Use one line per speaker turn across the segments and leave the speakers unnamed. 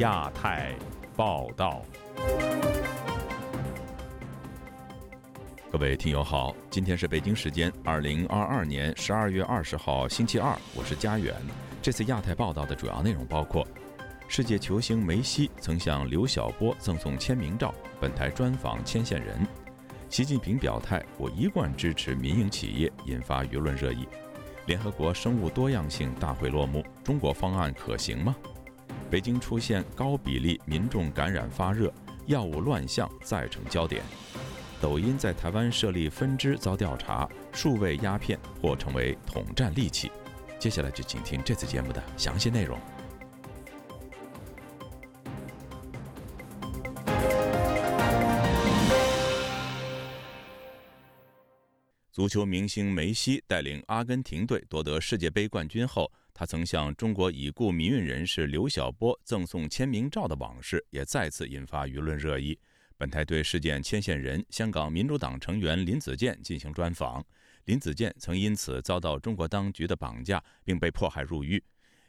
亚太报道。各位听友好，今天是北京时间二零二二年十二月二十号星期二，我是佳远。这次亚太报道的主要内容包括：世界球星梅西曾向刘晓波赠送签名照，本台专访牵线人；习近平表态，我一贯支持民营企业，引发舆论热议；联合国生物多样性大会落幕，中国方案可行吗？北京出现高比例民众感染发热，药物乱象再成焦点。抖音在台湾设立分支遭调查，数位鸦片或成为统战利器。接下来就请听这次节目的详细内容。足球明星梅西带领阿根廷队夺得世界杯冠军后。他曾向中国已故民运人士刘晓波赠送签名照的往事，也再次引发舆论热议。本台对事件牵线人、香港民主党成员林子健进行专访。林子健曾因此遭到中国当局的绑架，并被迫害入狱。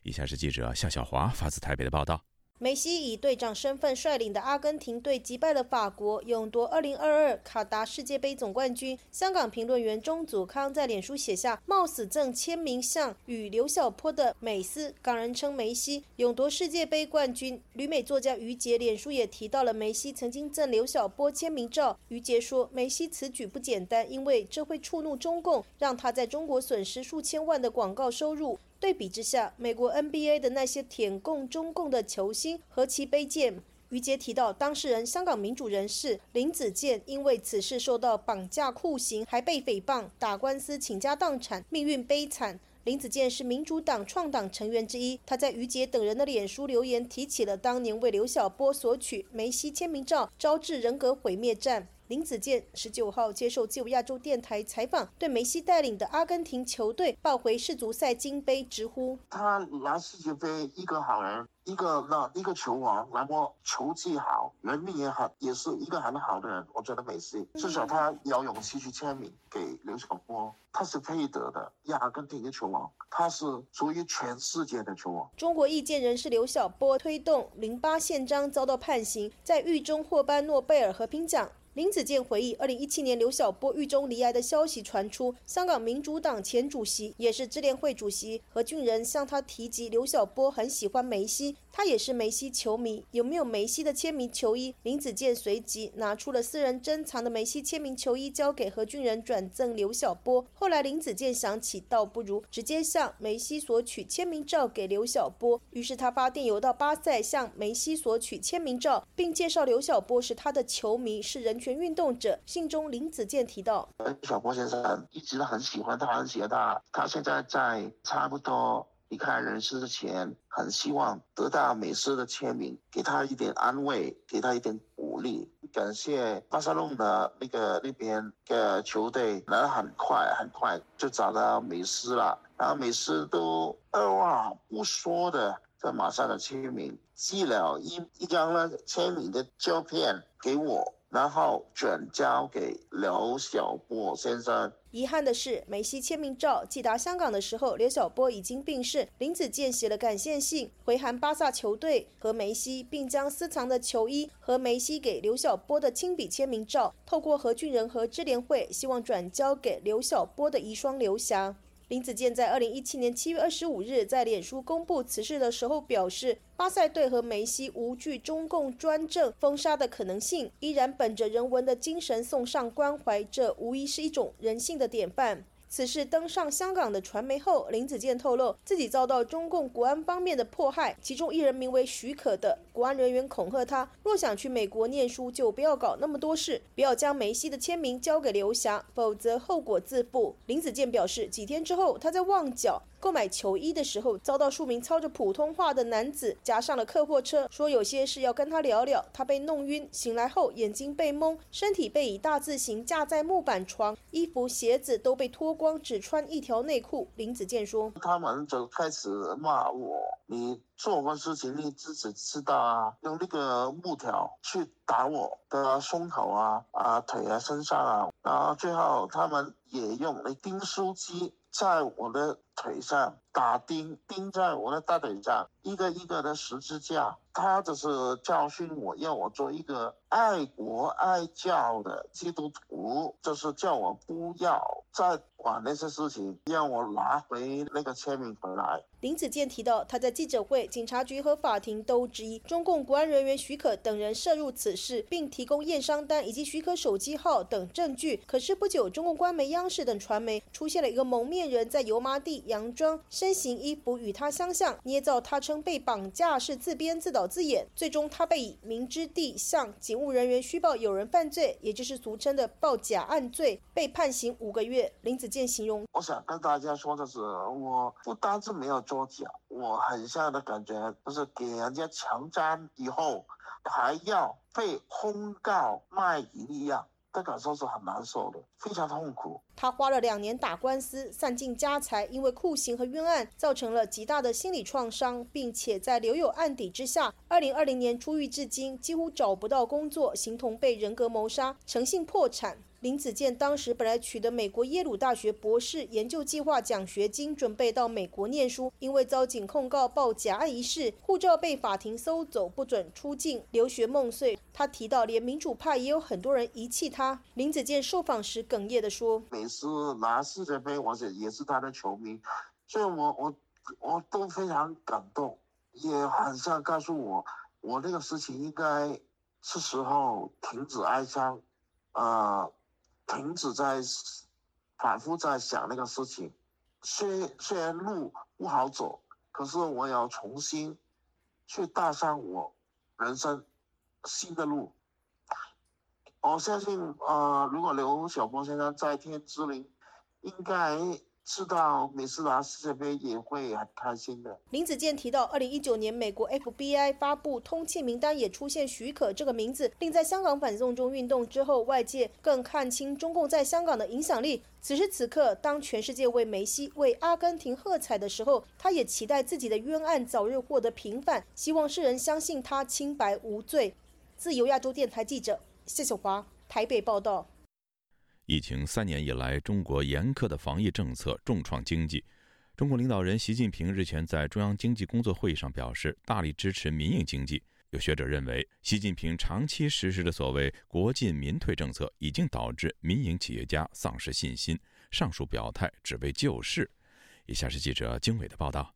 以下是记者夏小华发自台北的报道。
梅西以队长身份率领的阿根廷队击败了法国，勇夺2022卡达世界杯总冠军。香港评论员钟祖康在脸书写下“冒死赠签名像与刘晓波的美斯”，港人称梅西勇夺世界杯冠军。旅美作家于杰脸书也提到了梅西曾经赠刘晓波签名照。于杰说：“梅西此举不简单，因为这会触怒中共，让他在中国损失数千万的广告收入。”对比之下，美国 NBA 的那些舔共中共的球星何其卑贱。于杰提到，当事人香港民主人士林子健因为此事受到绑架酷刑，还被诽谤，打官司倾家荡产，命运悲惨。林子健是民主党创党成员之一，他在于杰等人的脸书留言提起了当年为刘晓波索取梅西签名照，招致人格毁灭战。林子健十九号接受自由亚洲电台采访，对梅西带领的阿根廷球队抱回世足赛金杯直呼：“
他拿世界杯，一个好人，一个那一个球王，然后球技好，人命也好，也是一个很好的人。我觉得梅西至少他有勇气去签名给刘晓波，他是配得的。阿根廷的球王，他是属于全世界的球王。”
中国意见人士刘晓波推动零八宪章遭到判刑，在狱中获颁诺贝尔和平奖。林子健回忆，二零一七年刘晓波狱中离癌的消息传出，香港民主党前主席也是支联会主席何俊仁向他提及，刘晓波很喜欢梅西。他也是梅西球迷，有没有梅西的签名球衣？林子健随即拿出了私人珍藏的梅西签名球衣，交给何俊仁转赠刘晓波。后来林子健想起，倒不如直接向梅西索取签名照给刘晓波。于是他发电邮到巴塞，向梅西索取签名照，并介绍刘晓波是他的球迷，是人权运动者。信中林子健提到，
小波先生一直都很喜欢他，很喜欢他。他现在在差不多。离开人世之前，很希望得到美斯的签名，给他一点安慰，给他一点鼓励。感谢巴塞隆的那个那边的球队，能很快很快就找到美斯了。然后美斯都二话不说的在马上的签名，寄了一一张呢签名的照片给我。然后转交给刘晓波先生。
遗憾的是，梅西签名照寄达香港的时候，刘晓波已经病逝。林子健写了感谢信，回函巴萨球队和梅西，并将私藏的球衣和梅西给刘晓波的亲笔签名照，透过何俊仁和支联会，希望转交给刘晓波的遗孀刘霞。林子健在二零一七年七月二十五日在脸书公布此事的时候表示，巴塞队和梅西无惧中共专政封杀的可能性，依然本着人文的精神送上关怀，这无疑是一种人性的典范。此事登上香港的传媒后，林子健透露自己遭到中共国安方面的迫害，其中一人名为许可的国安人员恐吓他，若想去美国念书，就不要搞那么多事，不要将梅西的签名交给刘霞，否则后果自负。林子健表示，几天之后，他在旺角。购买球衣的时候，遭到数名操着普通话的男子夹上了客货车，说有些事要跟他聊聊。他被弄晕，醒来后眼睛被蒙，身体被以大字形架在木板床，衣服鞋子都被脱光，只穿一条内裤。林子健说：“
他们就开始骂我，你做过事情你自己知道啊，用那个木条去打我的胸口啊、啊腿啊、身上啊，然后最后他们也用那钉书机。”在我的腿上打钉，钉在我的大腿上，一个一个的十字架。他就是教训我，要我做一个爱国爱教的基督徒，就是叫我不要再管那些事情，让我拿回那个签名回来。
林子健提到，他在记者会、警察局和法庭都质疑中共国安人员许可等人涉入此事，并提供验伤单以及许可手机号等证据。可是不久，中共官媒央视等传媒出现了一个蒙面人在油麻地佯装，身形衣服与他相像，捏造他称被绑架是自编自导。自演，最终他被以明知地向警务人员虚报有人犯罪，也就是俗称的报假案罪，被判刑五个月。林子健形容：
我想跟大家说的是，我不单是没有作假，我很像的感觉就是给人家强奸以后，还要被控告卖淫一样。的感受是很难受的，非常痛苦。
他花了两年打官司，散尽家财，因为酷刑和冤案造成了极大的心理创伤，并且在留有案底之下，二零二零年出狱至今几乎找不到工作，形同被人格谋杀，诚信破产。林子健当时本来取得美国耶鲁大学博士研究计划奖学金，准备到美国念书，因为遭警控告报假案一事，护照被法庭搜走，不准出境，留学梦碎。他提到，连民主派也有很多人遗弃他。林子健受访时哽咽地说：“
每次拿世界杯，我也也是他的球迷，所以我我我都非常感动，也很想告诉我，我这个事情应该是时候停止哀伤，啊。”停止在反复在想那个事情，虽虽然路不好走，可是我要重新去踏上我人生新的路。我相信，啊，如果刘晓波先生在天之灵，应该。知道每次拿世界杯也会很开心的。
林子健提到，二零一九年美国 FBI 发布通缉名单，也出现许可这个名字，并在香港反送中运动之后，外界更看清中共在香港的影响力。此时此刻，当全世界为梅西、为阿根廷喝彩的时候，他也期待自己的冤案早日获得平反，希望世人相信他清白无罪。自由亚洲电台记者谢小华台北报道。
疫情三年以来，中国严苛的防疫政策重创经济。中国领导人习近平日前在中央经济工作会议上表示，大力支持民营经济。有学者认为，习近平长期实施的所谓“国进民退”政策，已经导致民营企业家丧失信心。上述表态只为救市。以下是记者经纬的报道。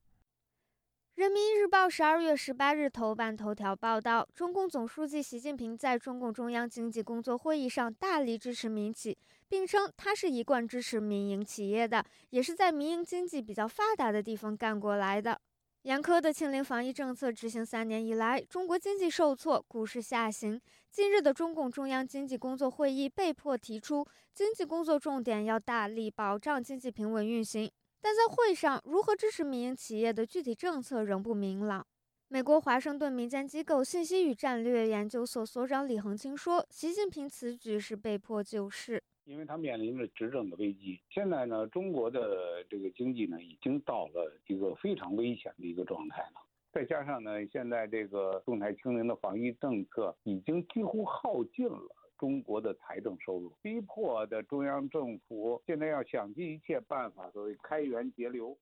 人民日报十二月十八日头版头条报道，中共总书记习近平在中共中央经济工作会议上大力支持民企，并称他是一贯支持民营企业的，也是在民营经济比较发达的地方干过来的。严苛的清零防疫政策执行三年以来，中国经济受挫，股市下行。近日的中共中央经济工作会议被迫提出，经济工作重点要大力保障经济平稳运行。但在会上，如何支持民营企业的具体政策仍不明朗。美国华盛顿民间机构信息与战略研究所所长李恒清说：“习近平此举是被迫救市，
因为他面临着执政的危机。现在呢，中国的这个经济呢，已经到了一个非常危险的一个状态了。再加上呢，现在这个动态清零的防疫政策已经几乎耗尽了。”中国的财政收入，逼迫的中央政府现在要想尽一切办法，所谓开源节流。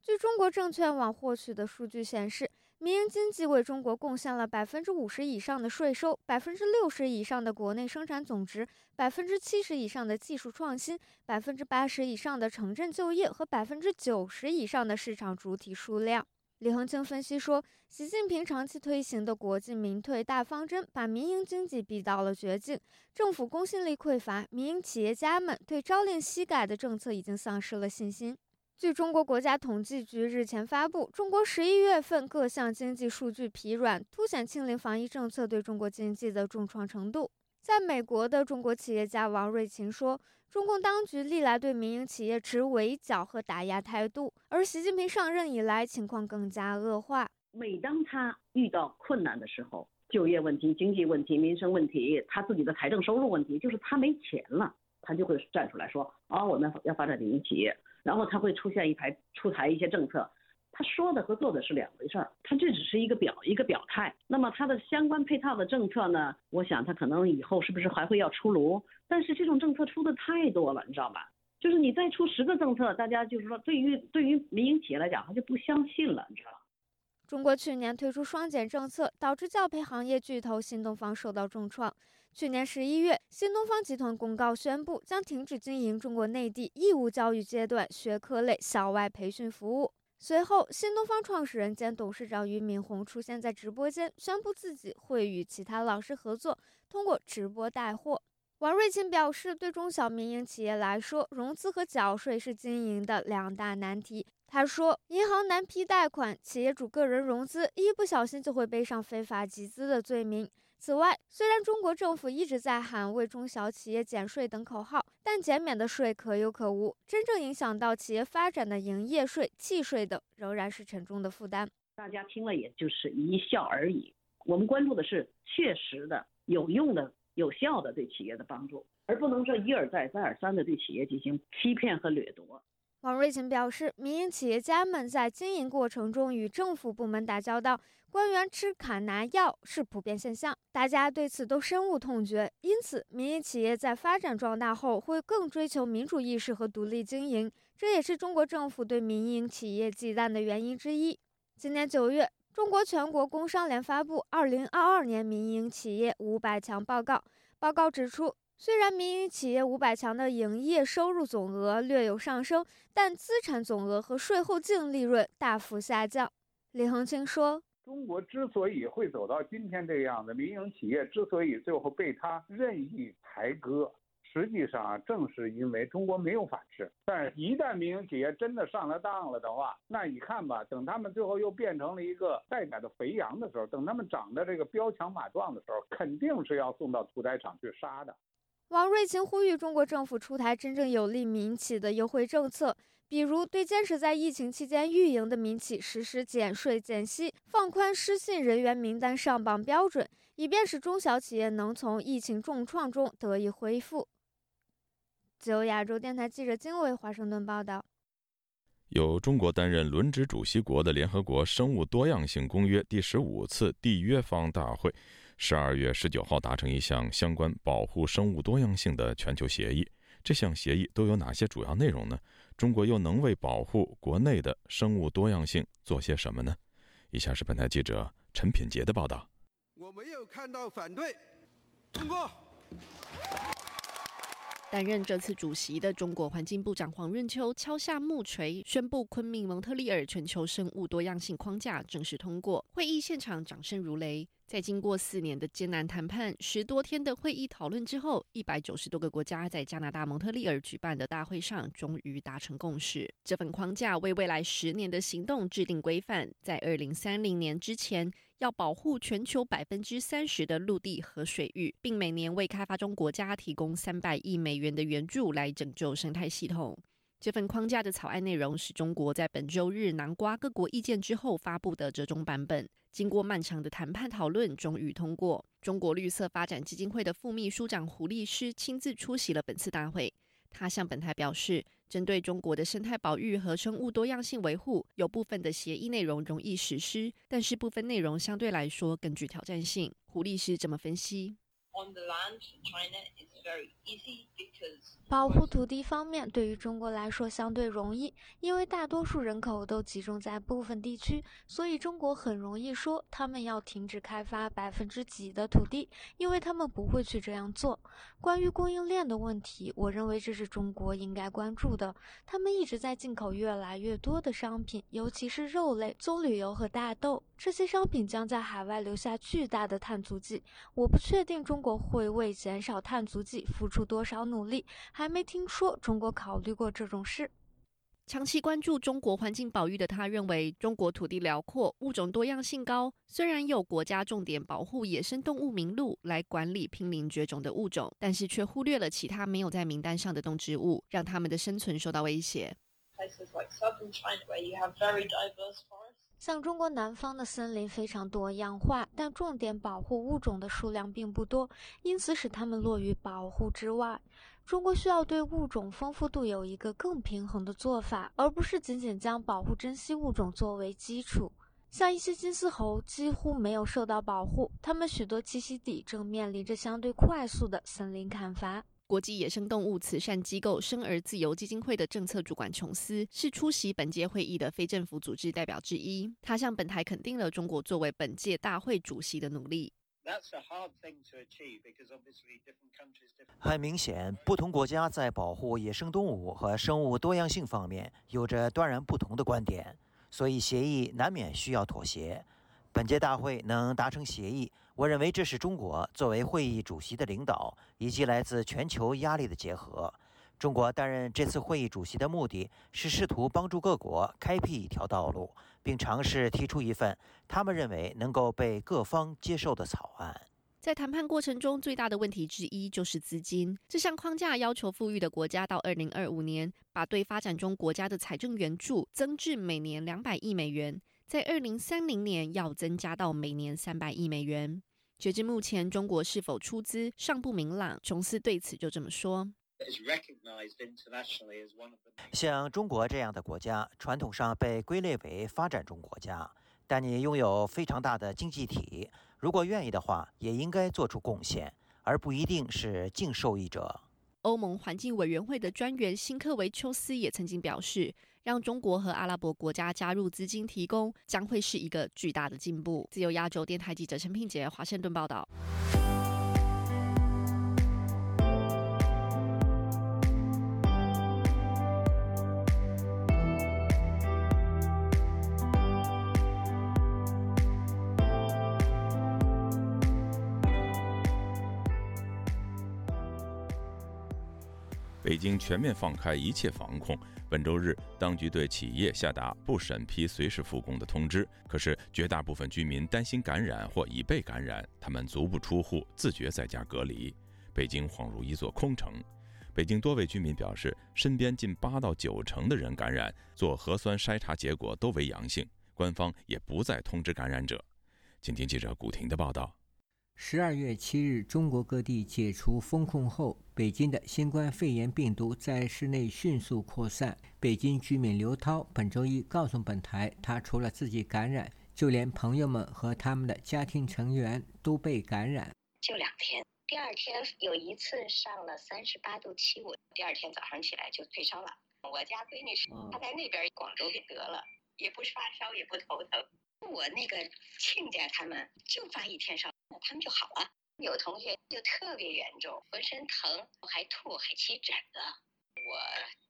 据中国证券网获取的数据显示，民营经济为中国贡献了百分之五十以上的税收，百分之六十以上的国内生产总值，百分之七十以上的技术创新，百分之八十以上的城镇就业和百分之九十以上的市场主体数量。李恒清分析说，习近平长期推行的“国进民退”大方针，把民营经济逼到了绝境，政府公信力匮乏，民营企业家们对朝令夕改的政策已经丧失了信心。据中国国家统计局日前发布，中国十一月份各项经济数据疲软，凸显清零防疫政策对中国经济的重创程度。在美国的中国企业家王瑞琴说。中共当局历来对民营企业持围剿和打压态度，而习近平上任以来，情况更加恶化。
每当他遇到困难的时候，就业问题、经济问题、民生问题，他自己的财政收入问题，就是他没钱了，他就会站出来说：“啊，我们要发展民营企业。”然后他会出现一排出台一些政策。他说的和做的是两回事儿，他这只是一个表一个表态。那么他的相关配套的政策呢？我想他可能以后是不是还会要出炉？但是这种政策出的太多了，你知道吧？就是你再出十个政策，大家就是说对于对于民营企业来讲，他就不相信了，你知道。
中国去年推出双减政策，导致教培行业巨头新东方受到重创。去年十一月，新东方集团公告宣布将停止经营中国内地义务教育阶段学科类校外培训服务。随后，新东方创始人兼董事长俞敏洪出现在直播间，宣布自己会与其他老师合作，通过直播带货。王瑞琴表示，对中小民营企业来说，融资和缴税是经营的两大难题。他说，银行难批贷款，企业主个人融资一不小心就会背上非法集资的罪名。此外，虽然中国政府一直在喊为中小企业减税等口号，但减免的税可有可无，真正影响到企业发展的营业税、契税等，仍然是沉重的负担。
大家听了也就是一笑而已。我们关注的是切实的、有用的。有效的对企业的帮助，而不能说一而再、再而三的对企业进行欺骗和掠夺。
王瑞琴表示，民营企业家们在经营过程中与政府部门打交道，官员吃卡拿药是普遍现象，大家对此都深恶痛绝。因此，民营企业在发展壮大后，会更追求民主意识和独立经营，这也是中国政府对民营企业忌惮的原因之一。今年九月。中国全国工商联发布《二零二二年民营企业五百强报告》，报告指出，虽然民营企业五百强的营业收入总额略有上升，但资产总额和税后净利润大幅下降。李恒清说：“
中国之所以会走到今天这样的，民营企业之所以最后被他任意裁割。”实际上，正是因为中国没有法治。但是，一旦民营企业真的上了当了的话，那你看吧，等他们最后又变成了一个待宰的肥羊的时候，等他们长得这个膘强马壮的时候，肯定是要送到屠宰场去杀的。
王瑞琴呼吁中国政府出台真正有利民企的优惠政策，比如对坚持在疫情期间运营的民企实施减税减息，放宽失信人员名单上榜标准，以便使中小企业能从疫情重创中得以恢复。自由亚洲电台记者金伟华盛顿报道：
由中国担任轮值主席国的联合国生物多样性公约第十五次缔约方大会，十二月十九号达成一项相关保护生物多样性的全球协议。这项协议都有哪些主要内容呢？中国又能为保护国内的生物多样性做些什么呢？以下是本台记者陈品杰的报道。
我没有看到反对，通过。
担任这次主席的中国环境部长黄润秋敲下木锤，宣布昆明蒙特利尔全球生物多样性框架正式通过。会议现场掌声如雷。在经过四年的艰难谈判、十多天的会议讨论之后，一百九十多个国家在加拿大蒙特利尔举办的大会上终于达成共识。这份框架为未来十年的行动制定规范，在二零三零年之前要保护全球百分之三十的陆地和水域，并每年为开发中国家提供三百亿美元的援助来拯救生态系统。这份框架的草案内容是中国在本周日南瓜各国意见之后发布的折中版本。经过漫长的谈判讨论，终于通过。中国绿色发展基金会的副秘书长胡律师亲自出席了本次大会。他向本台表示，针对中国的生态保育和生物多样性维护，有部分的协议内容容易实施，但是部分内容相对来说更具挑战性。胡律师怎么分析。
保护土地方面，对于中国来说相对容易，因为大多数人口都集中在部分地区，所以中国很容易说他们要停止开发百分之几的土地，因为他们不会去这样做。关于供应链的问题，我认为这是中国应该关注的。他们一直在进口越来越多的商品，尤其是肉类、棕榈油和大豆，这些商品将在海外留下巨大的碳足迹。我不确定中国会为减少碳足迹付出多少努力。还没听说中国考虑过这种事。
长期关注中国环境保育的他认为，中国土地辽阔，物种多样性高。虽然有国家重点保护野生动物名录来管理濒临绝种的物种，但是却忽略了其他没有在名单上的动植物，让它们的生存受到威胁。
像中国南方的森林非常多样化，但重点保护物种的数量并不多，因此使它们落于保护之外。中国需要对物种丰富度有一个更平衡的做法，而不是仅仅将保护珍稀物种作为基础。像一些金丝猴几乎没有受到保护，它们许多栖息地正面临着相对快速的森林砍伐。
国际野生动物慈善机构生儿自由基金会的政策主管琼斯是出席本届会议的非政府组织代表之一。他向本台肯定了中国作为本届大会主席的努力。
很明显，不同国家在保护野生动物和生物多样性方面有着断然不同的观点，所以协议难免需要妥协。本届大会能达成协议，我认为这是中国作为会议主席的领导以及来自全球压力的结合。中国担任这次会议主席的目的是试图帮助各国开辟一条道路，并尝试提出一份他们认为能够被各方接受的草案。
在谈判过程中，最大的问题之一就是资金。这项框架要求富裕的国家到二零二五年把对发展中国家的财政援助增至每年两百亿美元。在二零三零年要增加到每年三百亿美元。截至目前，中国是否出资尚不明朗。琼斯对此就这么说：“
像中国这样的国家，传统上被归类为发展中国家，但你拥有非常大的经济体，如果愿意的话，也应该做出贡献，而不一定是净受益者。”
欧盟环境委员会的专员辛克维丘斯也曾经表示。让中国和阿拉伯国家加入资金提供，将会是一个巨大的进步。自由亚洲电台记者陈品杰华盛顿报道。
北京全面放开一切防控。本周日，当局对企业下达不审批随时复工的通知。可是，绝大部分居民担心感染或已被感染，他们足不出户，自觉在家隔离。北京恍如一座空城。北京多位居民表示，身边近八到九成的人感染，做核酸筛查结果都为阳性，官方也不再通知感染者。请听记者古婷的报道。
十二月七日，中国各地解除封控后，北京的新冠肺炎病毒在室内迅速扩散。北京居民刘涛本周一告诉本台，他除了自己感染，就连朋友们和他们的家庭成员都被感染。
就两天，第二天有一次上了三十八度七五，第二天早上起来就退烧了。我家闺女是她在那边广州给得了，也不是发烧，也不头疼。我那个亲家他们就发一天烧。他们就好了，有同学就特别严重，浑身疼，还吐，还起疹子。我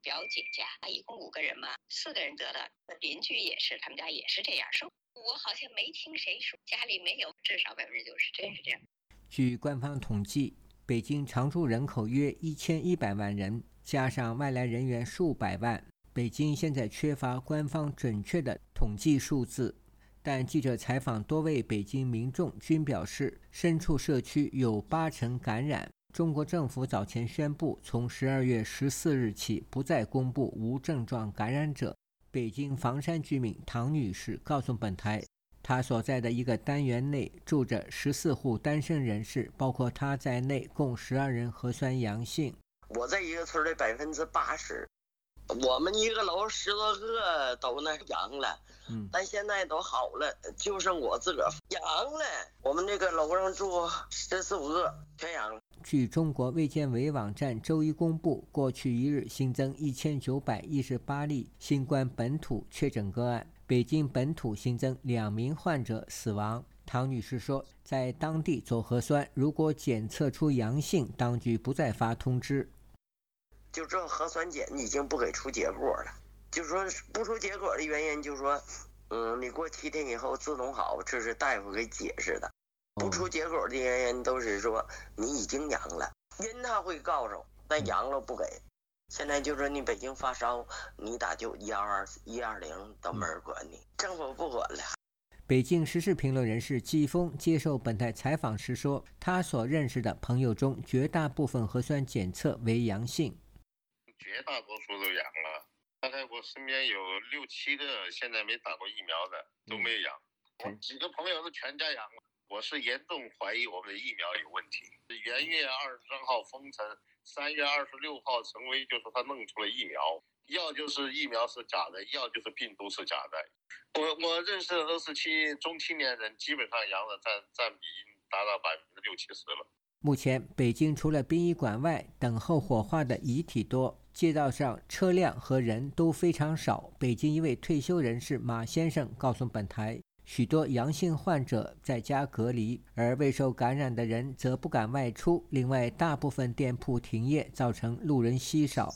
表姐家一共五个人嘛，四个人得了，邻居也是，他们家也是这样说。我好像没听谁说家里没有，至少百分之九十真是这样。
据官方统计，北京常住人口约一千一百万人，加上外来人员数百万，北京现在缺乏官方准确的统计数字。但记者采访多位北京民众，均表示身处社区有八成感染。中国政府早前宣布，从十二月十四日起不再公布无症状感染者。北京房山居民唐女士告诉本台，她所在的一个单元内住着十四户单身人士，包括她在内，共十二人核酸阳性。
我在一个村的百分之八十。我们一个楼十多个都那阳了，嗯，但现在都好了，就剩我自个儿阳了。我们那个楼上住十四五个全阳了。
据中国卫健委网站周一公布，过去一日新增一千九百一十八例新冠本土确诊个案，北京本土新增两名患者死亡。唐女士说，在当地做核酸，如果检测出阳性，当局不再发通知。
就这核酸检已经不给出结果了，就说不出结果的原因，就说，嗯，你过七天以后自动好，这是大夫给解释的。不出结果的原因都是说你已经阳了，人他会告诉，但阳了不给。现在就说你北京发烧，你打就幺二一二零都没人管你，政府不管了。
北京时事评论人士季风接受本台采访时说，他所认识的朋友中，绝大部分核酸检测为阳性。
绝大多数都阳了，大概我身边有六七个现在没打过疫苗的都没有阳，我几个朋友都全家阳了。我是严重怀疑我们的疫苗有问题。元月二十三号封城，三月二十六号陈威就说他弄出了疫苗，要就是疫苗是假的，要就是病毒是假的。我我认识的都是青中青年人，基本上阳了占占比达到百分之六七十了。
目前，北京除了殡仪馆外等候火化的遗体多，街道上车辆和人都非常少。北京一位退休人士马先生告诉本台。许多阳性患者在家隔离，而未受感染的人则不敢外出。另外，大部分店铺停业，造成路人稀少。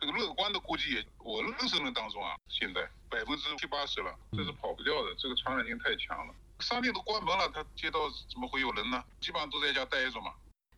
这个乐观的估计，我认识人当中啊，现在百分之七八十了，这是跑不掉的。这个传染性太强了，商店都关门了，他街道怎么会有人呢？基本上都在家待着嘛。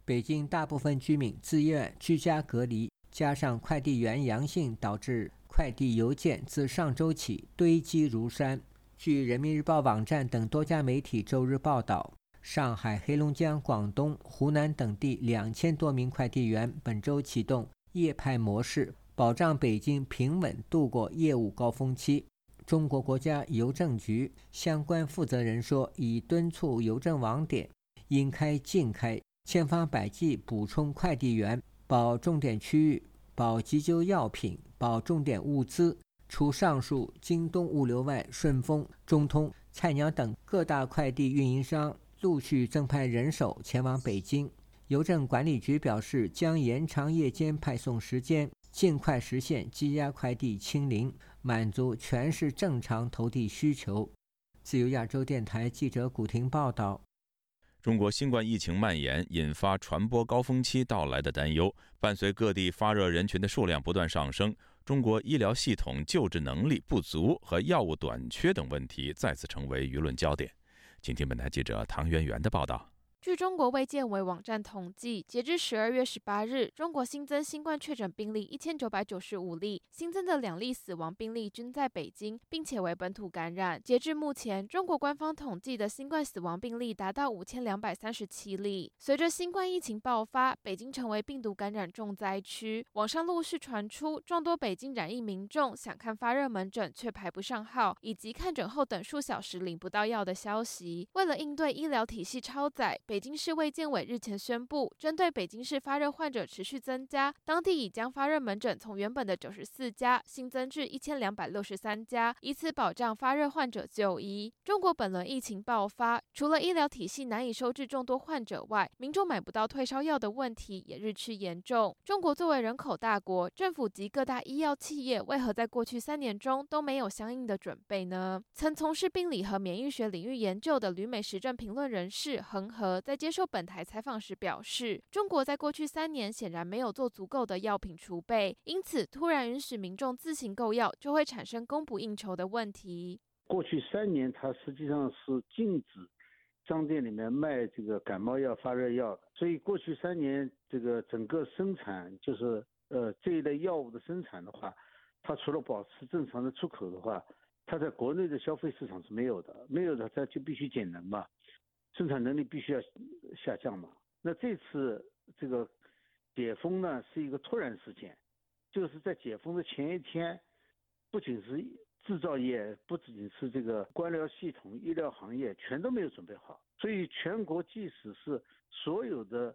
北京大部分居民自愿居家隔离，加上快递员阳性，导致快递邮件自上周起堆积如山。据人民日报网站等多家媒体周日报道，上海、黑龙江、广东、湖南等地两千多名快递员本周启动夜派模式，保障北京平稳度过业务高峰期。中国国家邮政局相关负责人说，已敦促邮政网点应开尽开，千方百计补充快递员，保重点区域，保急救药品，保重点物资。除上述京东物流外，顺丰、中通、菜鸟等各大快递运营商陆续增派人手前往北京。邮政管理局表示，将延长夜间派送时间，尽快实现积压快递清零，满足全市正常投递需求。自由亚洲电台记者古婷报道：
中国新冠疫情蔓延，引发传播高峰期到来的担忧。伴随各地发热人群的数量不断上升。中国医疗系统救治能力不足和药物短缺等问题再次成为舆论焦点。请听本台记者唐媛媛的报道。
据中国卫健委网站统计，截至十二月十八日，中国新增新冠确诊病例一千九百九十五例，新增的两例死亡病例均在北京，并且为本土感染。截至目前，中国官方统计的新冠死亡病例达到五千两百三十七例。随着新冠疫情爆发，北京成为病毒感染重灾区。网上陆续传出众多北京染疫民众想看发热门诊却排不上号，以及看诊后等数小时领不到药的消息。为了应对医疗体系超载，北北京市卫健委日前宣布，针对北京市发热患者持续增加，当地已将发热门诊从原本的九十四家新增至一千两百六十三家，以此保障发热患者就医。中国本轮疫情爆发，除了医疗体系难以收治众多患者外，民众买不到退烧药的问题也日趋严重。中国作为人口大国，政府及各大医药企业为何在过去三年中都没有相应的准备呢？曾从事病理和免疫学领域研究的旅美时政评论人士恒河。在接受本台采访时表示，中国在过去三年显然没有做足够的药品储备，因此突然允许民众自行购药，就会产生供不应求的问题。
过去三年，它实际上是禁止商店里面卖这个感冒药、发热药，所以过去三年这个整个生产就是呃这一类药物的生产的话，它除了保持正常的出口的话，它在国内的消费市场是没有的，没有的它就必须减能嘛。生产能力必须要下降嘛？那这次这个解封呢，是一个突然事件，就是在解封的前一天，不仅是制造业，不仅仅是这个官僚系统、医疗行业，全都没有准备好，所以全国即使是所有的。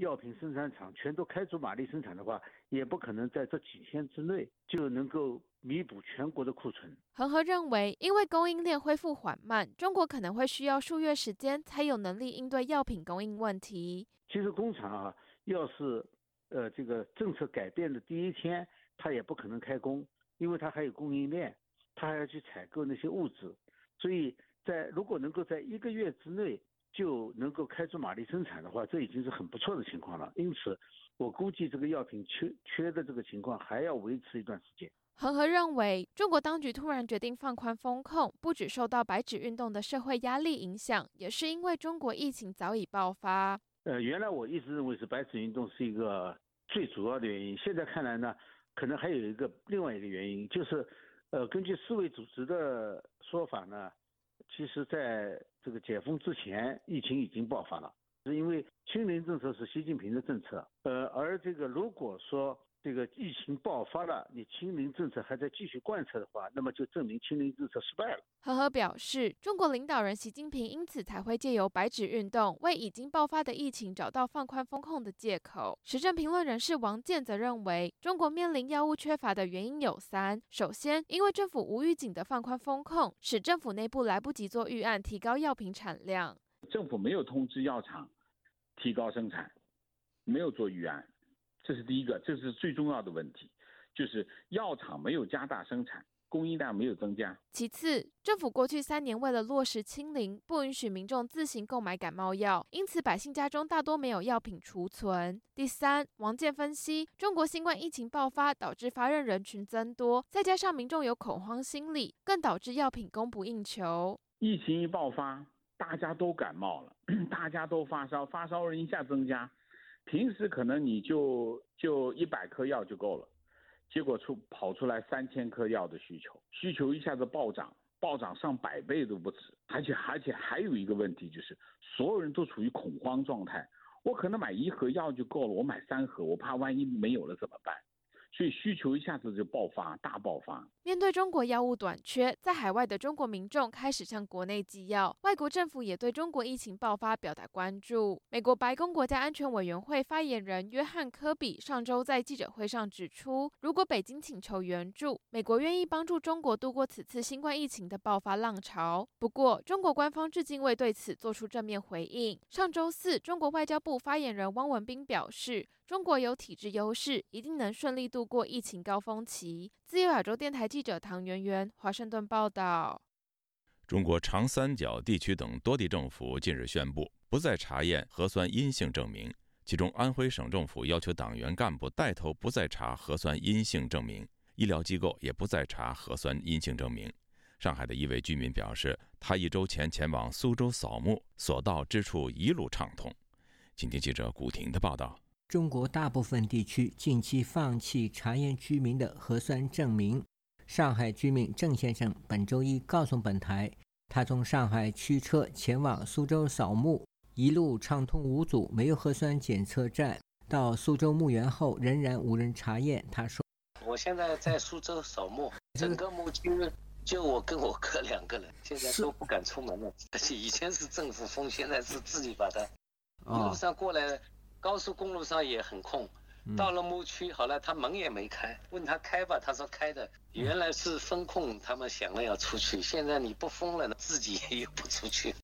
药品生产厂全都开足马力生产的话，也不可能在这几天之内就能够弥补全国的库存。
恒河认为，因为供应链恢复缓慢，中国可能会需要数月时间才有能力应对药品供应问题。
其实工厂啊，要是呃这个政策改变的第一天，它也不可能开工，因为它还有供应链，它还要去采购那些物质，所以在如果能够在一个月之内。就能够开足马力生产的话，这已经是很不错的情况了。因此，我估计这个药品缺缺的这个情况还要维持一段时间。
恒河认为，中国当局突然决定放宽风控，不只受到白纸运动的社会压力影响，也是因为中国疫情早已爆发。
呃，原来我一直认为是白纸运动是一个最主要的原因，现在看来呢，可能还有一个另外一个原因，就是，呃，根据世卫组织的说法呢。其实，在这个解封之前，疫情已经爆发了，是因为清零政策是习近平的政策，呃，而这个如果说。这个疫情爆发了，你清零政策还在继续贯彻的话，那么就证明清零政策失败了。
呵呵表示，中国领导人习近平因此才会借由白纸运动，为已经爆发的疫情找到放宽风控的借口。时政评论人士王健则认为，中国面临药物缺乏的原因有三：首先，因为政府无预警的放宽风控，使政府内部来不及做预案，提高药品产量；
政府没有通知药厂。提高生产，没有做预案，这是第一个，这是最重要的问题，就是药厂没有加大生产。供应量没有增加。
其次，政府过去三年为了落实清零，不允许民众自行购买感冒药，因此百姓家中大多没有药品储存。第三，王健分析，中国新冠疫情爆发导致发热人群增多，再加上民众有恐慌心理，更导致药品供不应求。
疫情一爆发，大家都感冒了，大家都发烧，发烧人一下增加，平时可能你就就一百颗药就够了。结果出跑出来三千颗药的需求，需求一下子暴涨，暴涨上百倍都不止。而且而且还有一个问题就是，所有人都处于恐慌状态。我可能买一盒药就够了，我买三盒，我怕万一没有了怎么办？所以需求一下子就爆发，大爆发。
面对中国药物短缺，在海外的中国民众开始向国内寄药，外国政府也对中国疫情爆发表达关注。美国白宫国家安全委员会发言人约翰·科比上周在记者会上指出，如果北京请求援助，美国愿意帮助中国度过此次新冠疫情的爆发浪潮。不过，中国官方至今未对此做出正面回应。上周四，中国外交部发言人汪文斌表示。中国有体制优势，一定能顺利度过疫情高峰期。自由亚洲电台记者唐媛媛，华盛顿报道。
中国长三角地区等多地政府近日宣布，不再查验核酸阴性证明。其中，安徽省政府要求党员干部带头不再查核酸阴性证明，医疗机构也不再查核酸阴性证明。上海的一位居民表示，他一周前前往苏州扫墓，所到之处一路畅通。请听记者古婷的报道。
中国大部分地区近期放弃查验居民的核酸证明。上海居民郑先生本周一告诉本台，他从上海驱车前往苏州扫墓，一路畅通无阻，没有核酸检测站。到苏州墓园后，仍然无人查验。他说：“
我现在在苏州扫墓，整个墓区就我跟我哥两个人，现在都不敢出门了。而且以前是政府封，现在是自己把它一路上过来。”高速公路上也很空，到了牧区，好了，他门也没开，问他开吧，他说开的。原来是封控，他们想了要出去，现在你不封了，自己也不出去。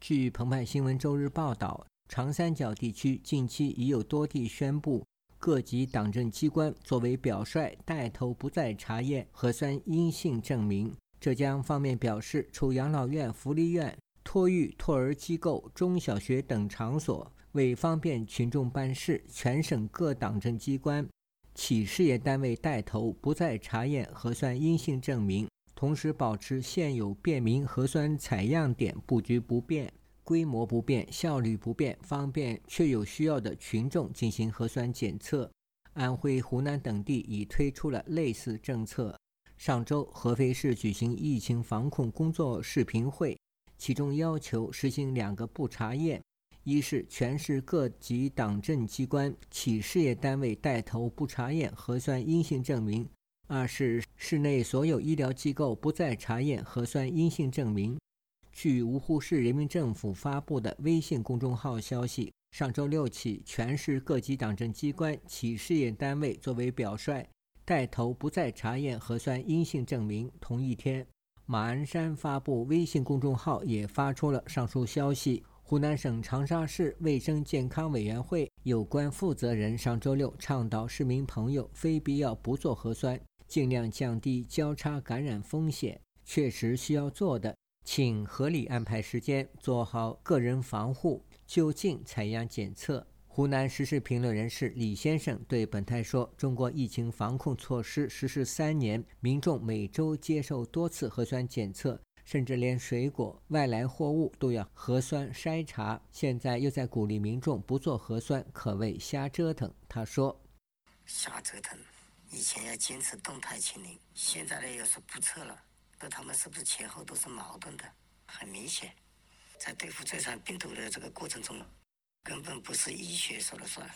据澎湃新闻周日报道，长三角地区近期已有多地宣布，各级党政机关作为表率，带头不再查验核酸阴性证明。浙江方面表示，除养老院、福利院、托育托儿机构、中小学等场所。为方便群众办事，全省各党政机关、企事业单位带头不再查验核酸阴性证明，同时保持现有便民核酸采样点布局不变、规模不变、效率不变，方便确有需要的群众进行核酸检测。安徽、湖南等地已推出了类似政策。上周，合肥市举行疫情防控工作视频会，其中要求实行两个不查验。一是全市各级党政机关、企事业单位带头不查验核酸阴性证明；二是市内所有医疗机构不再查验核酸阴性证明。据芜湖市人民政府发布的微信公众号消息，上周六起，全市各级党政机关、企事业单位作为表率，带头不再查验核酸阴性证明。同一天，马鞍山发布微信公众号也发出了上述消息。湖南省长沙市卫生健康委员会有关负责人上周六倡导市民朋友非必要不做核酸，尽量降低交叉感染风险。确实需要做的，请合理安排时间，做好个人防护，就近采样检测。湖南时事评论人士李先生对本台说：“中国疫情防控措施实施三年，民众每周接受多次核酸检测。”甚至连水果、外来货物都要核酸筛查，现在又在鼓励民众不做核酸，可谓瞎折腾。他说：“
瞎折腾，以前要坚持动态清零，现在呢又是不测了，那他们是不是前后都是矛盾的？很明显，在对付这场病毒的这个过程中，根本不是医学说了算，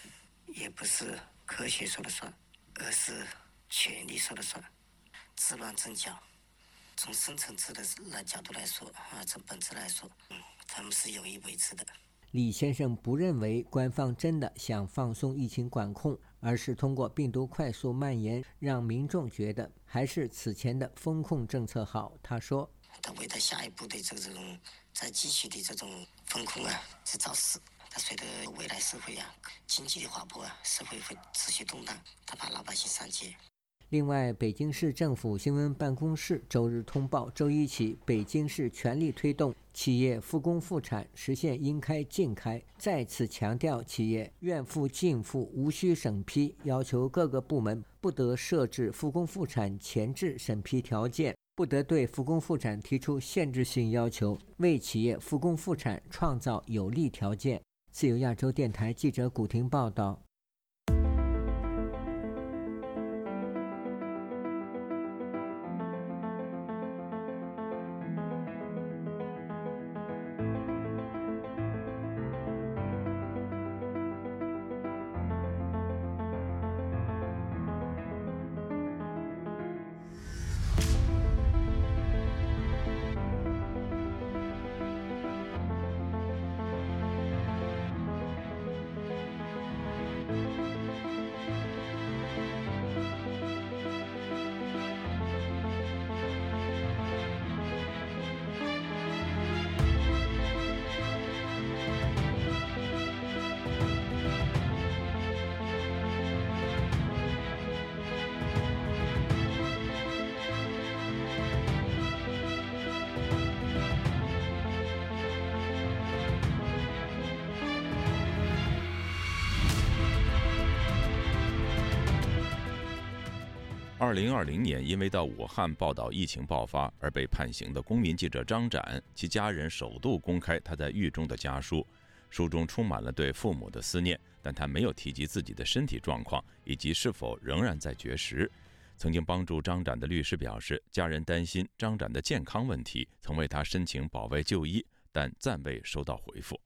也不是科学说了算，而是权力说了算，治乱阵脚。”从深层次的来角度来说，啊，从本质来说，嗯，他们是有意为之的。
李先生不认为官方真的想放松疫情管控，而是通过病毒快速蔓延，让民众觉得还是此前的风控政策好。他说：“
他为他下一步的这种再继续的这种风控啊，是找死。他随着未来社会啊经济的滑坡啊，社会会持续动荡，他怕老百姓上街。
另外，北京市政府新闻办公室周日通报，周一起，北京市全力推动企业复工复产，实现应开尽开。再次强调，企业愿付尽付，无需审批，要求各个部门不得设置复工复产前置审批条件，不得对复工复产提出限制性要求，为企业复工复产创造有利条件。自由亚洲电台记者古婷报道。
零二零年，因为到武汉报道疫情爆发而被判刑的公民记者张展，其家人首度公开他在狱中的家书。书中充满了对父母的思念，但他没有提及自己的身体状况以及是否仍然在绝食。曾经帮助张展的律师表示，家人担心张展的健康问题，曾为他申请保外就医，但暂未收到回复。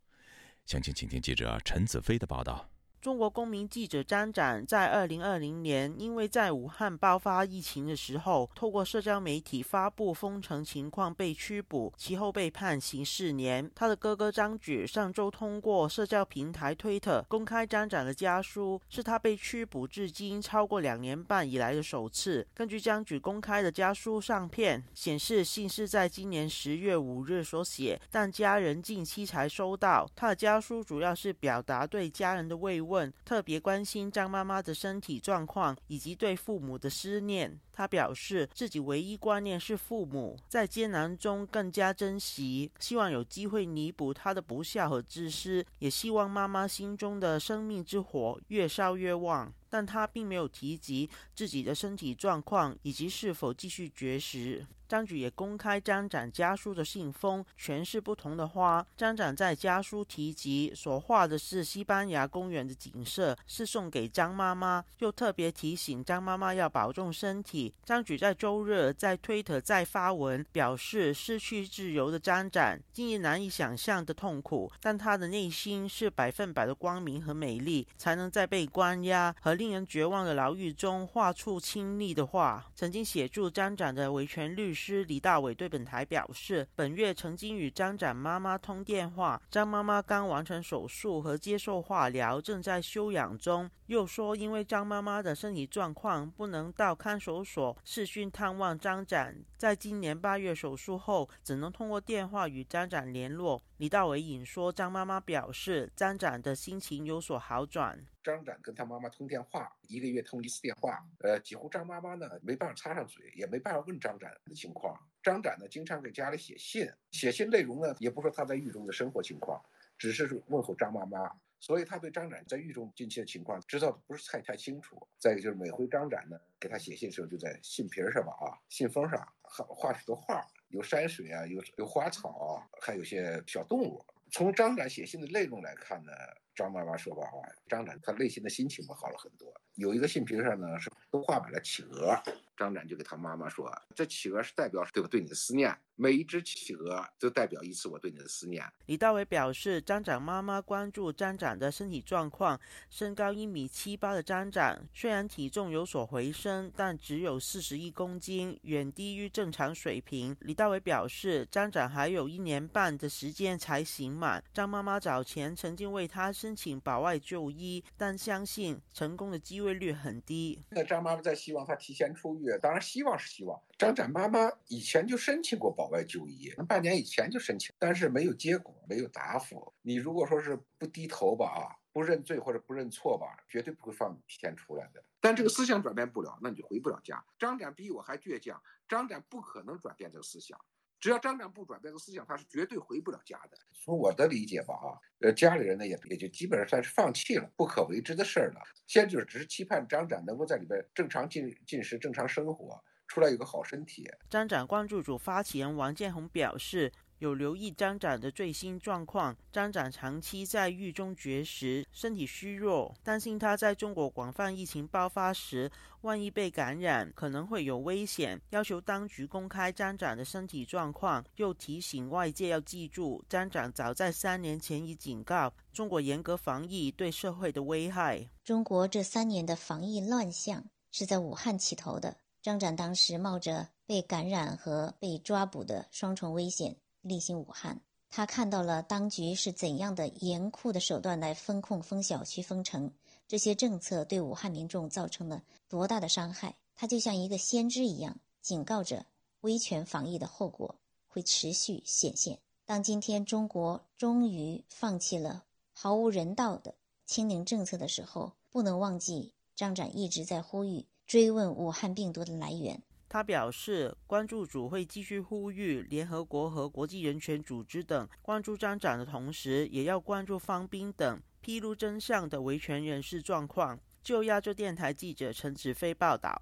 详情，请听记者陈子飞的报道。
中国公民记者张展在二零二零年，因为在武汉爆发疫情的时候，透过社交媒体发布封城情况被拘捕，其后被判刑四年。他的哥哥张举上周通过社交平台推特公开张展的家书，是他被拘捕至今超过两年半以来的首次。根据张举公开的家书上片显示，信是在今年十月五日所写，但家人近期才收到。他的家书主要是表达对家人的慰问。问特别关心张妈妈的身体状况以及对父母的思念。他表示自己唯一观念是父母在艰难中更加珍惜，希望有机会弥补他的不孝和自私，也希望妈妈心中的生命之火越烧越旺。但他并没有提及自己的身体状况以及是否继续绝食。张举也公开张展家书的信封，全是不同的花。张展在家书提及所画的是西班牙公园的景色，是送给张妈妈，又特别提醒张妈妈要保重身体。张举在周日在推特再发文，表示失去自由的张展经历难以想象的痛苦，但他的内心是百分百的光明和美丽，才能在被关押和令人绝望的牢狱中画出亲昵的画。曾经协助张展的维权律师。师李大伟对本台表示，本月曾经与张展妈妈通电话，张妈妈刚完成手术和接受化疗，正在休养中。又说，因为张妈妈的身体状况，不能到看守所视讯探望张展，在今年八月手术后，只能通过电话与张展联络。李大伟引说，张妈妈表示，张展的心情有所好转。
张展跟他妈妈通电话，一个月通一次电话，呃，几乎张妈妈呢没办法插上嘴，也没办法问张展的情况。张展呢经常给家里写信，写信内容呢也不说他在狱中的生活情况，只是问候张妈妈。所以他对张展在狱中近期的情况知道的不是太太清楚。再一个就是每回张展呢给他写信的时候，就在信皮上吧啊，信封上画画许多画，有山水啊，有有花草，还有些小动物。从张展写信的内容来看呢。张妈妈说吧，啊，张展他内心的心情嘛好了很多。有一个信皮上呢，是都画满了企鹅。张展就给他妈妈说：“这企鹅是代表对我对你的思念，每一只企鹅都代表一次我对你的思念。”
李大伟表示，张展妈妈关注张展的身体状况。身高一米七八的张展，虽然体重有所回升，但只有四十一公斤，远低于正常水平。李大伟表示，张展还有一年半的时间才刑满。张妈妈早前曾经为他申请保外就医，但相信成功的机会率很低。
那张妈妈在希望他提前出狱。当然希望是希望。张展妈妈以前就申请过保外就医，那半年以前就申请，但是没有结果，没有答复。你如果说是不低头吧，啊，不认罪或者不认错吧，绝对不会放你天出来的。但这个思想转变不了，那你就回不了家。张展比我还倔强，张展不可能转变这个思想。只要张展不转变个思想，他是绝对回不了家的。从我的理解吧，啊，呃，家里人呢也也就基本上算是放弃了不可为之的事儿了。现在就是只是期盼张展能够在里边正常进进食、正常生活，出来有个好身体。
张展关注组发起人王建红表示。有留意张展的最新状况。张展长期在狱中绝食，身体虚弱，担心他在中国广泛疫情爆发时，万一被感染，可能会有危险，要求当局公开张展的身体状况。又提醒外界要记住，张展早在三年前已警告中国严格防疫对社会的危害。
中国这三年的防疫乱象是在武汉起头的。张展当时冒着被感染和被抓捕的双重危险。立新武汉，他看到了当局是怎样的严酷的手段来封控、封小区、封城，这些政策对武汉民众造成了多大的伤害。他就像一个先知一样，警告着威权防疫的后果会持续显现。当今天中国终于放弃了毫无人道的清零政策的时候，不能忘记张展一直在呼吁追问武汉病毒的来源。
他表示，关注组会继续呼吁联合国和国际人权组织等关注张展的同时，也要关注方斌等披露真相的维权人士状况。就亚洲电台记者陈子飞报道。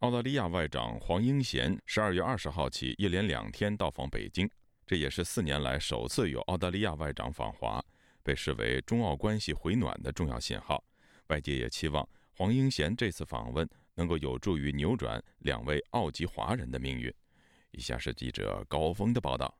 澳大利亚外长黄英贤十二月二十号起一连两天到访北京，这也是四年来首次有澳大利亚外长访华，被视为中澳关系回暖的重要信号。外界也期望黄英贤这次访问。能够有助于扭转两位澳籍华人的命运。以下是记者高峰的报道。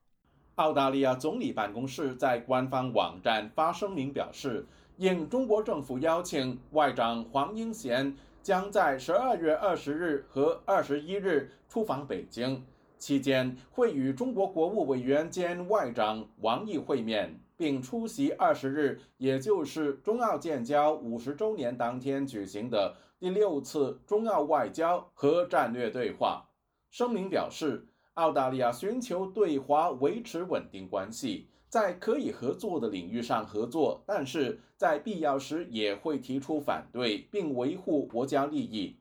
澳大利亚总理办公室在官方网站发声明表示，应中国政府邀请，外长黄英贤将在十二月二十日和二十一日出访北京，期间会与中国国务委员兼外长王毅会面，并出席二十日，也就是中澳建交五十周年当天举行的。第六次中澳外交和战略对话声明表示，澳大利亚寻求对华维持稳定关系，在可以合作的领域上合作，但是在必要时也会提出反对，并维护国家利益。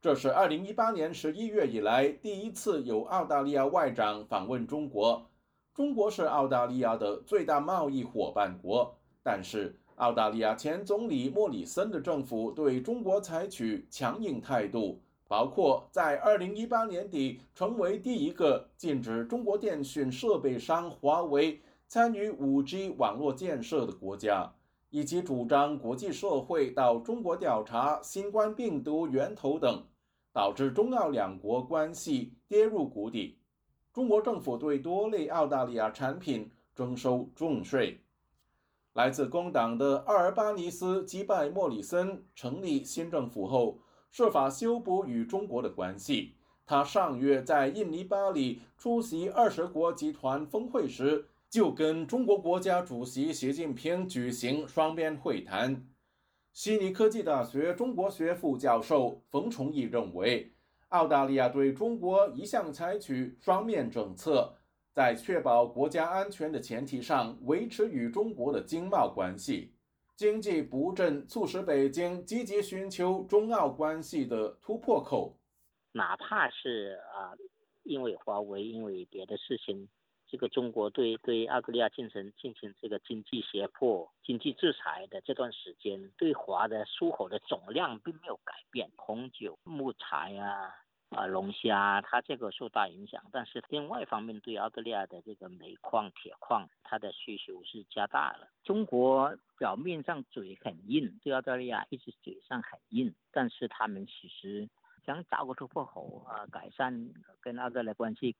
这是二零一八年十一月以来第一次有澳大利亚外长访问中国。中国是澳大利亚的最大贸易伙伴国，但是。澳大利亚前总理莫里森的政府对中国采取强硬态度，包括在2018年底成为第一个禁止中国电讯设备商华为参与 5G 网络建设的国家，以及主张国际社会到中国调查新冠病毒源头等，导致中澳两国关系跌入谷底。中国政府对多类澳大利亚产品征收重税。来自工党的阿尔巴尼斯击败莫里森成立新政府后，设法修补与中国的关系。他上月在印尼巴里出席二十国集团峰会时，就跟中国国家主席习近平举行双边会谈。悉尼科技大学中国学副教授冯崇义认为，澳大利亚对中国一向采取双面政策。在确保国家安全的前提上，维持与中国的经贸关系。经济不振促使北京积极寻求中澳关系的突破口。
哪怕是啊，因为华为，因为别的事情，这个中国对对澳大利亚进行进行这个经济胁迫、经济制裁的这段时间，对华的出口的总量并没有改变，红酒、木材啊。啊，龙虾它这个受大影响，但是另外一方面对澳大利亚的这个煤矿、铁矿，它的需求是加大了。中国表面上嘴很硬，对澳大利亚一直嘴上很硬，但是他们其实想找个突破口啊，改善跟澳大利亚关系。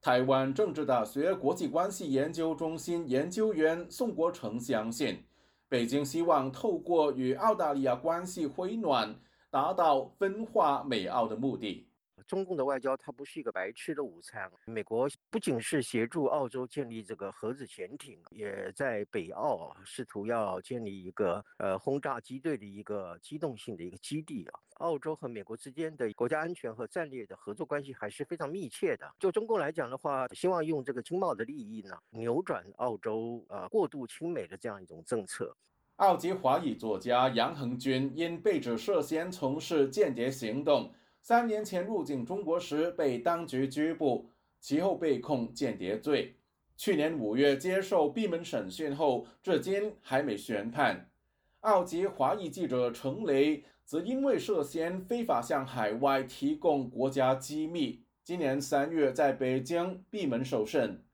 台湾政治大学国际关系研究中心研究员宋国成相信，北京希望透过与澳大利亚关系回暖，达到分化美澳的目的。
中共的外交它不是一个白吃的午餐。美国不仅是协助澳洲建立这个核子潜艇，也在北澳试图要建立一个呃轰炸机队的一个机动性的一个基地啊。澳洲和美国之间的国家安全和战略的合作关系还是非常密切的。就中共来讲的话，希望用这个经贸的利益呢，扭转澳洲呃过度亲美的这样一种政策。
澳籍华裔作家杨恒军因被指涉嫌从事间谍行动，三年前入境中国时被当局拘捕，其后被控间谍罪。去年五月接受闭门审讯后，至今还没宣判。澳籍华裔记者程雷则因为涉嫌非法向海外提供国家机密，今年三月在北京闭门受审。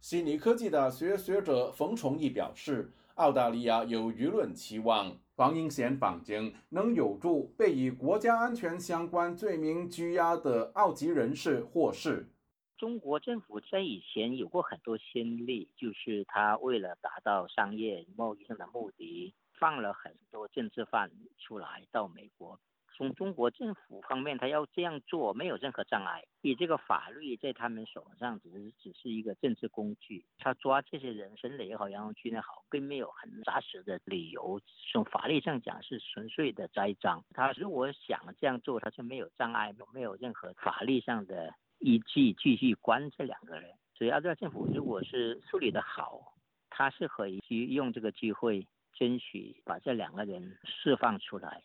悉尼科技大学学者冯崇义表示。澳大利亚有舆论期望黄英贤访京能有助被以国家安全相关罪名拘押的澳籍人士获释。
中国政府在以前有过很多先例，就是他为了达到商业贸易上的目的，放了很多政治犯出来到美国。从中国政府方面，他要这样做没有任何障碍。以这个法律在他们手上，只是只是一个政治工具。他抓这些人，审理也好，然后军也好，并没有很扎实的理由。从法律上讲，是纯粹的栽赃。他如果想这样做，他就没有障碍，没有任何法律上的依据继续关这两个人。所以，澳大利亚政府如果是处理的好，他是可以去用这个机会争取把这两个人释放出来。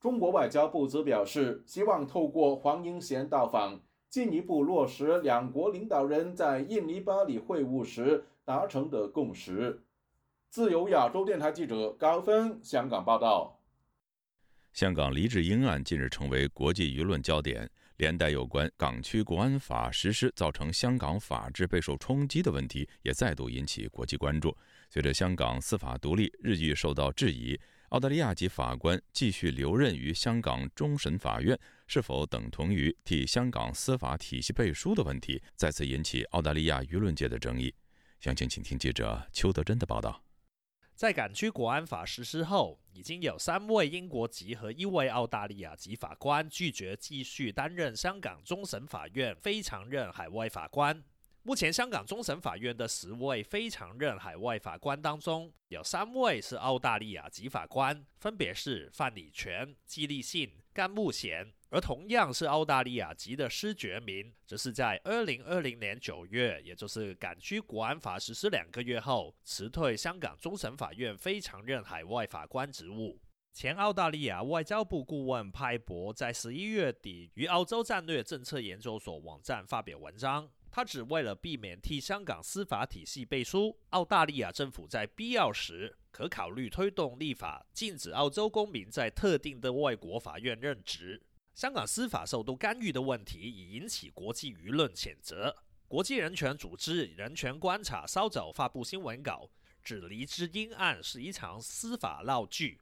中国外交部则表示，希望透过黄英贤到访，进一步落实两国领导人在印尼巴里会晤时达成的共识。自由亚洲电台记者高峰香港报道。
香港黎智英案近日成为国际舆论焦点，连带有关港区国安法实施造成香港法治备受冲击的问题也再度引起国际关注。随着香港司法独立日益受到质疑。澳大利亚籍法官继续留任于香港终审法院，是否等同于替香港司法体系背书的问题，再次引起澳大利亚舆论界的争议。详情，请听记者邱德珍的报道。
在港区国安法实施后，已经有三位英国籍和一位澳大利亚籍法官拒绝继续担任香港终审法院非常任海外法官。目前，香港终审法院的十位非常任海外法官当中，有三位是澳大利亚籍法官，分别是范礼权、季立信、甘慕贤。而同样是澳大利亚籍的施觉明，则是在二零二零年九月，也就是港区国安法实施两个月后，辞退香港终审法院非常任海外法官职务。前澳大利亚外交部顾问派博在十一月底于澳洲战略政策研究所网站发表文章。他只为了避免替香港司法体系背书，澳大利亚政府在必要时可考虑推动立法，禁止澳洲公民在特定的外国法院任职。香港司法受到干预的问题已引起国际舆论谴责。国际人权组织人权观察稍早发布新闻稿，指黎智英案是一场司法闹剧。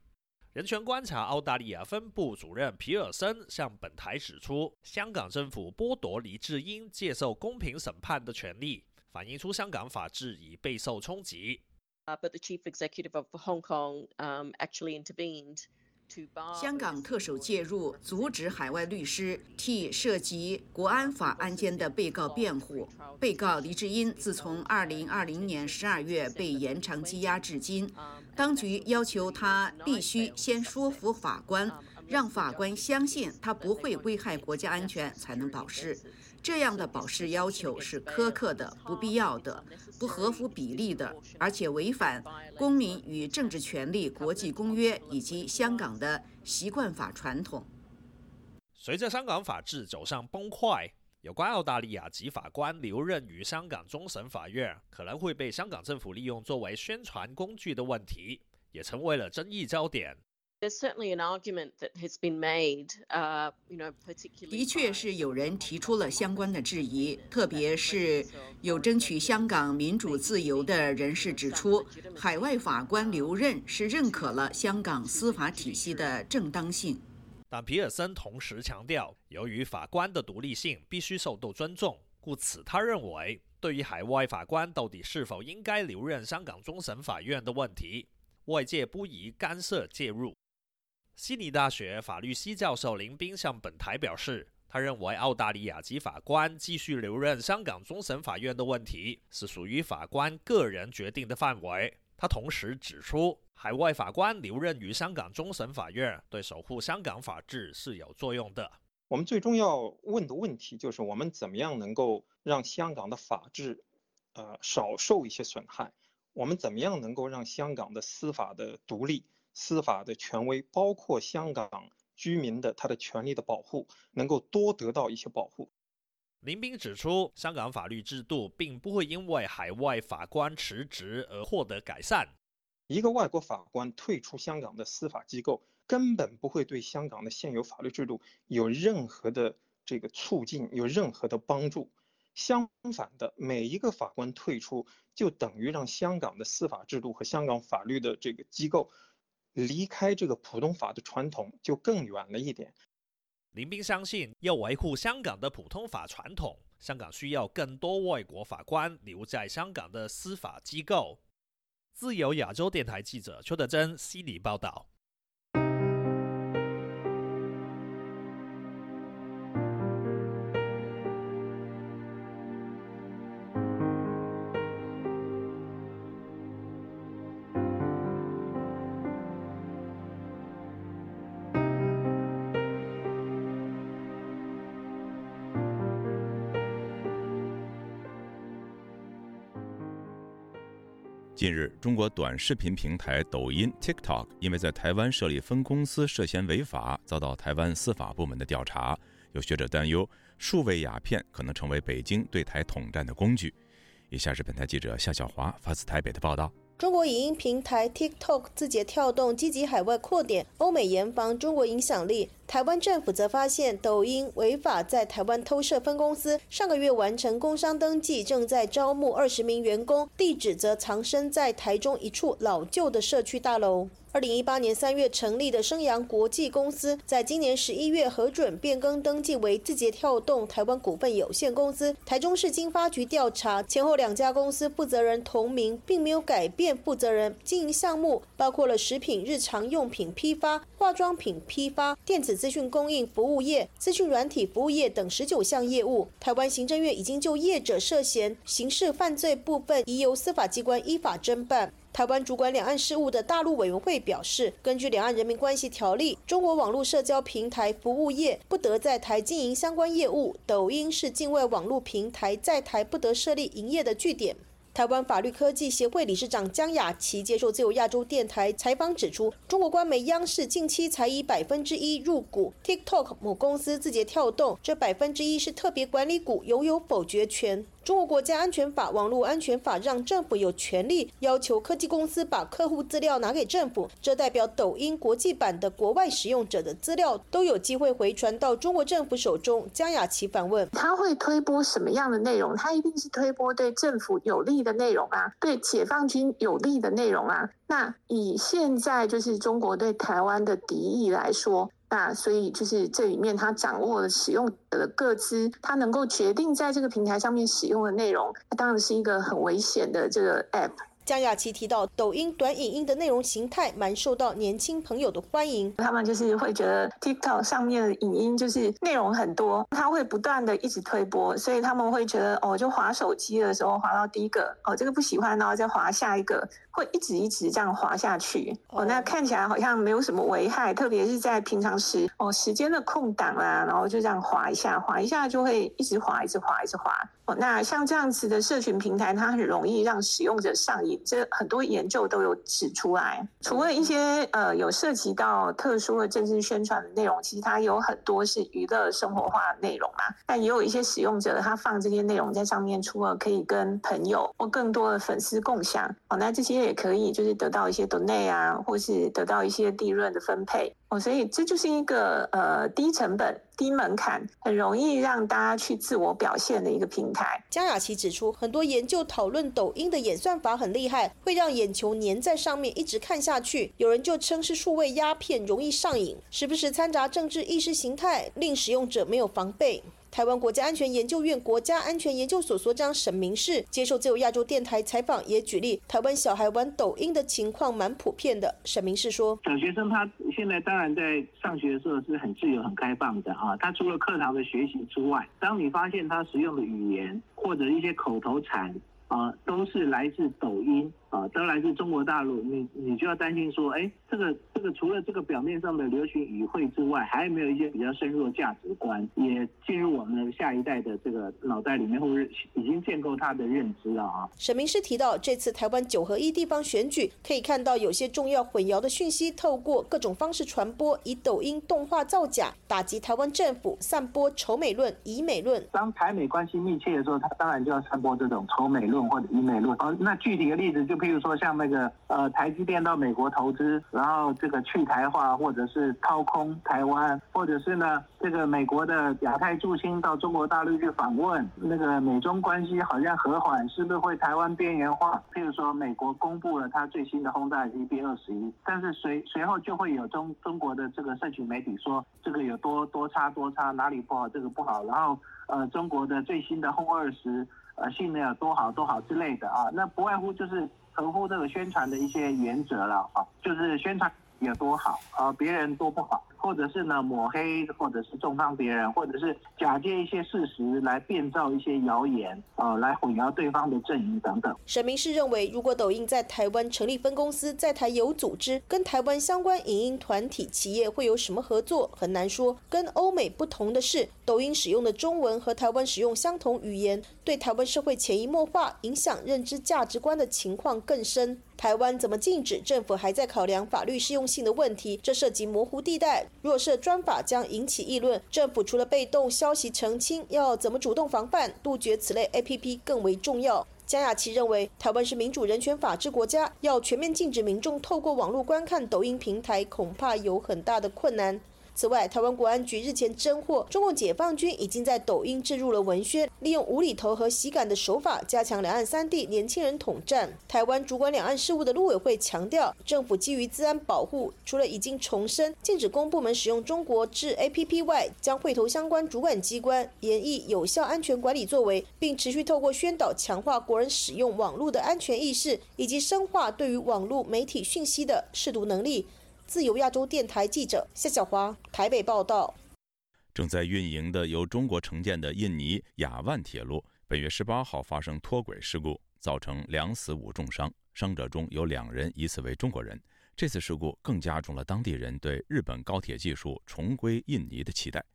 人权观察澳大利亚分部主任皮尔森向本台指出，香港政府剥夺黎智英接受公平审判的权利，反映出香港法治已备受冲击。
But the chief executive of Hong Kong actually intervened.
香港特首介入，阻止海外律师替涉及国安法案件的被告辩护。被告黎智英自从2020年12月被延长羁押至今，当局要求他必须先说服法官，让法官相信他不会危害国家安全，才能保释。这样的保释要求是苛刻的、不必要的、不合乎比例的，而且违反《公民与政治权利国际公约》以及香港的习惯法传统。
随着香港法治走上崩溃，有关澳大利亚籍法官留任于香港终审法院可能会被香港政府利用作为宣传工具的问题，也成为了争议焦点。
There's certainly an argument that has been made, uh, you know, particularly.
的确是有人提出了相关的质疑，特别是有争取香港民主自由的人士指出，海外法官留任是认可了香港司法体系的正当性。
但皮尔森同时强调，由于法官的独立性必须受到尊重，故此他认为，对于海外法官到底是否应该留任香港终审法院的问题，外界不宜干涉介入。悉尼大学法律系教授林斌向本台表示，他认为澳大利亚籍法官继续留任香港终审法院的问题是属于法官个人决定的范围。他同时指出，海外法官留任于香港终审法院，对守护香港法治是有作用的。
我们最终要问的问题就是，我们怎么样能够让香港的法治，呃，少受一些损害？我们怎么样能够让香港的司法的独立、司法的权威，包括香港居民的他的权利的保护，能够多得到一些保护？
林斌指出，香港法律制度并不会因为海外法官辞职而获得改善。
一个外国法官退出香港的司法机构，根本不会对香港的现有法律制度有任何的这个促进，有任何的帮助。相反的，每一个法官退出，就等于让香港的司法制度和香港法律的这个机构离开这个普通法的传统就更远了一点。
林斌相信，要维护香港的普通法传统，香港需要更多外国法官留在香港的司法机构。自由亚洲电台记者邱德珍悉尼报道。
近日，中国短视频平台抖音 （TikTok） 因为在台湾设立分公司涉嫌违法，遭到台湾司法部门的调查。有学者担忧，数位鸦片可能成为北京对台统战的工具。以下是本台记者夏小华发自台北的报道。
中国影音平台 TikTok 字节跳动积极海外扩点，欧美严防中国影响力。台湾政府则发现抖音违法在台湾偷设分公司，上个月完成工商登记，正在招募二十名员工，地址则藏身在台中一处老旧的社区大楼。二零一八年三月成立的升阳国际公司，在今年十一月核准变更登记为字节跳动台湾股份有限公司。台中市经发局调查，前后两家公司负责人同名，并没有改变负责人经营项目，包括了食品日常用品批发、化妆品批发、电子资讯供应服务业、资讯软体服务业等十九项业务。台湾行政院已经就业者涉嫌刑事犯罪部分，已由司法机关依法侦办。台湾主管两岸事务的大陆委员会表示，根据《两岸人民关系条例》，中国网络社交平台服务业不得在台经营相关业务。抖音是境外网络平台在台不得设立营业的据点。台湾法律科技协会理事长江雅琪接受自由亚洲电台采访指出，中国官媒央视近期才以百分之一入股 TikTok 母公司字节跳动，这百分之一是特别管理股，拥有否决权。中国国家安全法、网络安全法让政府有权利要求科技公司把客户资料拿给政府，这代表抖音国际版的国外使用者的资料都有机会回传到中国政府手中。江雅琪反问：
他会推播什么样的内容？他一定是推播对政府有利的内容啊，对解放军有利的内容啊。那以现在就是中国对台湾的敌意来说。那所以就是这里面他掌握了使用者的各资，他能够决定在这个平台上面使用的内容，它当然是一个很危险的这个 app。
江雅琪提到，抖音短影音的内容形态蛮受到年轻朋友的欢迎。
他们就是会觉得 TikTok 上面的影音就是内容很多，他会不断的一直推播，所以他们会觉得哦，就滑手机的时候滑到第一个，哦这个不喜欢，然后再滑下一个，会一直一直这样滑下去。哦，那看起来好像没有什么危害，特别是在平常时哦时间的空档啊，然后就这样滑一下，滑一下就会一直滑，一直滑，一直滑。哦，那像这样子的社群平台，它很容易让使用者上瘾。这很多研究都有指出来，除了一些呃有涉及到特殊的政治宣传的内容，其实它有很多是娱乐生活化的内容嘛。但也有一些使用者，他放这些内容在上面，除了可以跟朋友或更多的粉丝共享，哦，那这些也可以就是得到一些 donate 啊，或是得到一些利润的分配。哦，所以这就是一个呃低成本、低门槛，很容易让大家去自我表现的一个平台。
江雅琪指出，很多研究讨论抖音的演算法很厉害，会让眼球粘在上面一直看下去。有人就称是数位鸦片，容易上瘾，时不时掺杂政治意识形态，令使用者没有防备。台湾国家安全研究院国家安全研究所所长沈明世接受自由亚洲电台采访，也举例台湾小孩玩抖音的情况蛮普遍的。沈明世说：“
小学生他现在当然在上学的时候是很自由、很开放的啊，他除了课堂的学习之外，当你发现他使用的语言或者一些口头禅。”啊，都是来自抖音啊，都来自中国大陆。你你就要担心说，哎，这个这个除了这个表面上的流行语汇之外，还有没有一些比较深入的价值观，也进入我们下一代的这个脑袋里面，或者已经建构他的认知了啊？
沈明师提到，这次台湾九合一地方选举，可以看到有些重要混淆的讯息，透过各种方式传播，以抖音动画造假，打击台湾政府，散播仇美论、以美论。
当台美关系密切的时候，他当然就要散播这种仇美论。或者以美论，哦，那具体的例子就譬如说像那个呃台积电到美国投资，然后这个去台化或者是掏空台湾，或者是呢这个美国的亚太驻青到中国大陆去访问，那个美中关系好像和缓，是不是会台湾边缘化？譬如说美国公布了它最新的轰炸机 B 二十一，但是随随后就会有中中国的这个社群媒体说这个有多多差多差，哪里不好这个不好，然后呃中国的最新的轰二十。呃，性能有多好多好之类的啊，那不外乎就是合乎这个宣传的一些原则了啊，就是宣传有多好啊，别人多不好。或者是呢抹黑，或者是重伤别人，或者是假借一些事实来编造一些谣言，呃，来混淆对方的阵营等等。
沈明是认为，如果抖音在台湾成立分公司，在台有组织，跟台湾相关影音团体企业会有什么合作，很难说。跟欧美不同的是，抖音使用的中文和台湾使用相同语言，对台湾社会潜移默化影响认知价值观的情况更深。台湾怎么禁止？政府还在考量法律适用性的问题，这涉及模糊地带。若设专法将引起议论，政府除了被动消息澄清，要怎么主动防范、杜绝此类 APP 更为重要。江雅琪认为，台湾是民主、人权、法治国家，要全面禁止民众透过网络观看抖音平台，恐怕有很大的困难。此外，台湾国安局日前侦获，中共解放军已经在抖音置入了文宣，利用无厘头和喜感的手法，加强两岸三地年轻人统战。台湾主管两岸事务的陆委会强调，政府基于治安保护，除了已经重申禁止公部门使用中国制 APP 外，将会投相关主管机关研议有效安全管理作为，并持续透过宣导强化国人使用网络的安全意识，以及深化对于网络媒体讯息的视读能力。自由亚洲电台记者夏小华台北报道：
正在运营的由中国承建的印尼雅万铁路，本月十八号发生脱轨事故，造成两死五重伤，伤者中有两人疑似为中国人。这次事故更加重了当地人对日本高铁技术重归印尼的期待。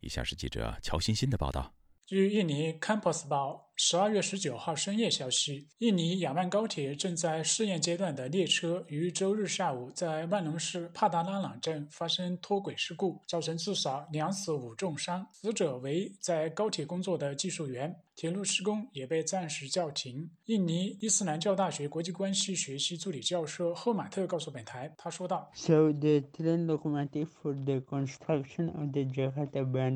以下是记者乔欣欣的报道。
据印尼《Campus 报》十二月十九号深夜消息，印尼雅万高铁正在试验阶段的列车于周日下午在万隆市帕达拉朗镇发生脱轨事故，造成至少两死五重伤，死者为在高铁工作的技术员。铁路施工也被暂时叫停。印尼伊斯兰教大学国际关系学系助理教授赫马特告诉本台，他说道：“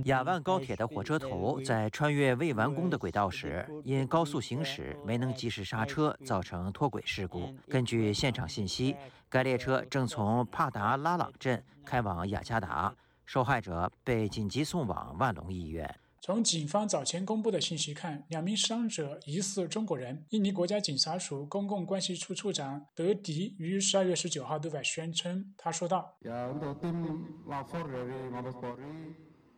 雅万高铁的火车头在穿越未完工的轨道时，因高速行驶没能及时刹车，造成脱轨事故。根据现场信息，该列车正从帕达拉朗镇开往雅加达，受害者被紧急送往万隆医院。”
从警方早前公布的信息看，两名伤者疑似中国人。印尼国家警察署公共关系处处长德迪于十二月十九号对外宣称，他说道：“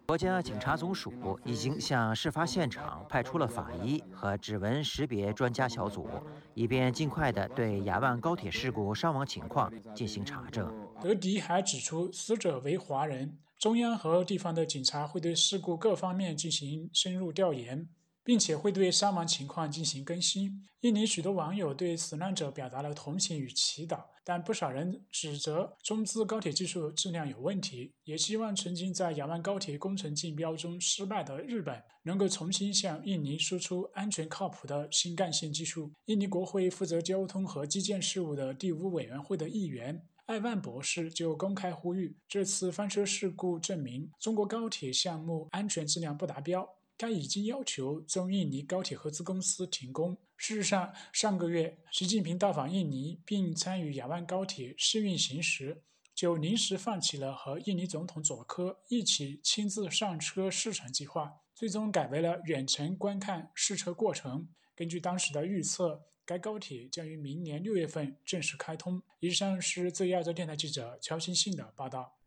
国家警察总署已经向事发现场派出了法医和指纹识别专家小组，以便尽快地对雅万高铁事故伤亡情况进行查证。”
德迪还指出，死者为华人。中央和地方的警察会对事故各方面进行深入调研，并且会对伤亡情况进行更新。印尼许多网友对死难者表达了同情与祈祷，但不少人指责中资高铁技术质量有问题，也希望曾经在雅万高铁工程竞标中失败的日本能够重新向印尼输出安全靠谱的新干线技术。印尼国会负责交通和基建事务的第五委员会的议员。艾万博士就公开呼吁，这次翻车事故证明中国高铁项目安全质量不达标。他已经要求中印尼高铁合资公司停工。事实上，上个月习近平到访印尼并参与雅万高铁试运行时，就临时放弃了和印尼总统佐科一起亲自上车试乘计划。最终改为了远程观看试车过程。根据当时的预测，该高铁将于明年六月份正式开通。以上是自由亚洲电台记者乔欣信的报道。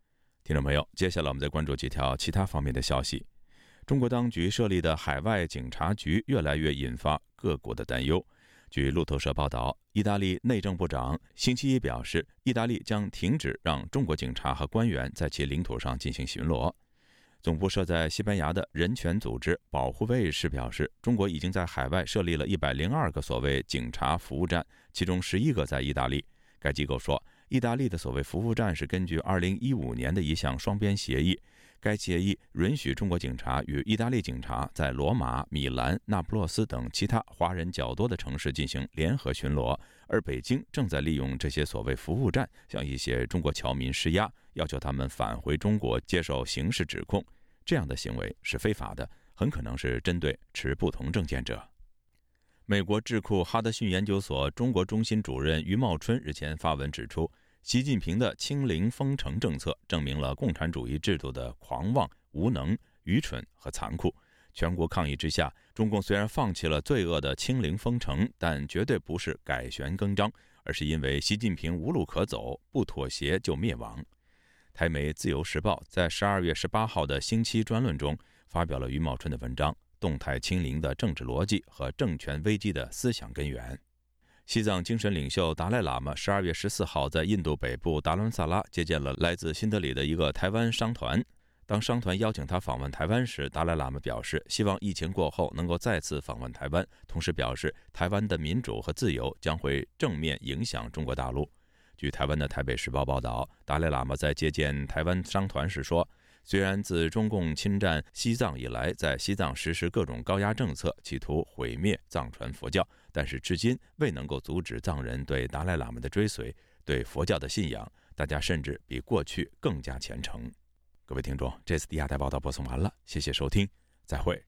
听众朋友，接下来我们再关注几条其他方面的消息。中国当局设立的海外警察局越来越引发各国的担忧。据路透社报道，意大利内政部长星期一表示，意大利将停止让中国警察和官员在其领土上进行巡逻。总部设在西班牙的人权组织保护卫士表示，中国已经在海外设立了一百零二个所谓警察服务站，其中十一个在意大利。该机构说，意大利的所谓服务站是根据二零一五年的一项双边协议。该协议允许中国警察与意大利警察在罗马、米兰、那不勒斯等其他华人较多的城市进行联合巡逻，而北京正在利用这些所谓服务站向一些中国侨民施压，要求他们返回中国接受刑事指控。这样的行为是非法的，很可能是针对持不同证件者。美国智库哈德逊研究所中国中心主任于茂春日前发文指出。习近平的清零封城政策证明了共产主义制度的狂妄、无能、愚蠢和残酷。全国抗议之下，中共虽然放弃了罪恶的清零封城，但绝对不是改弦更张，而是因为习近平无路可走，不妥协就灭亡。台媒《自由时报》在十二月十八号的星期专论中发表了余茂春的文章《动态清零的政治逻辑和政权危机的思想根源》。西藏精神领袖达赖喇嘛十二月十四号在印度北部达伦萨拉接见了来自新德里的一个台湾商团。当商团邀请他访问台湾时，达赖喇嘛表示希望疫情过后能够再次访问台湾，同时表示台湾的民主和自由将会正面影响中国大陆。据台湾的台北时报报道，达赖喇嘛在接见台湾商团时说。虽然自中共侵占西藏以来，在西藏实施各种高压政策，企图毁灭藏传佛教，但是至今未能够阻止藏人对达赖喇嘛的追随，对佛教的信仰，大家甚至比过去更加虔诚。各位听众，这次的亚太报道播送完了，谢谢收听，再会。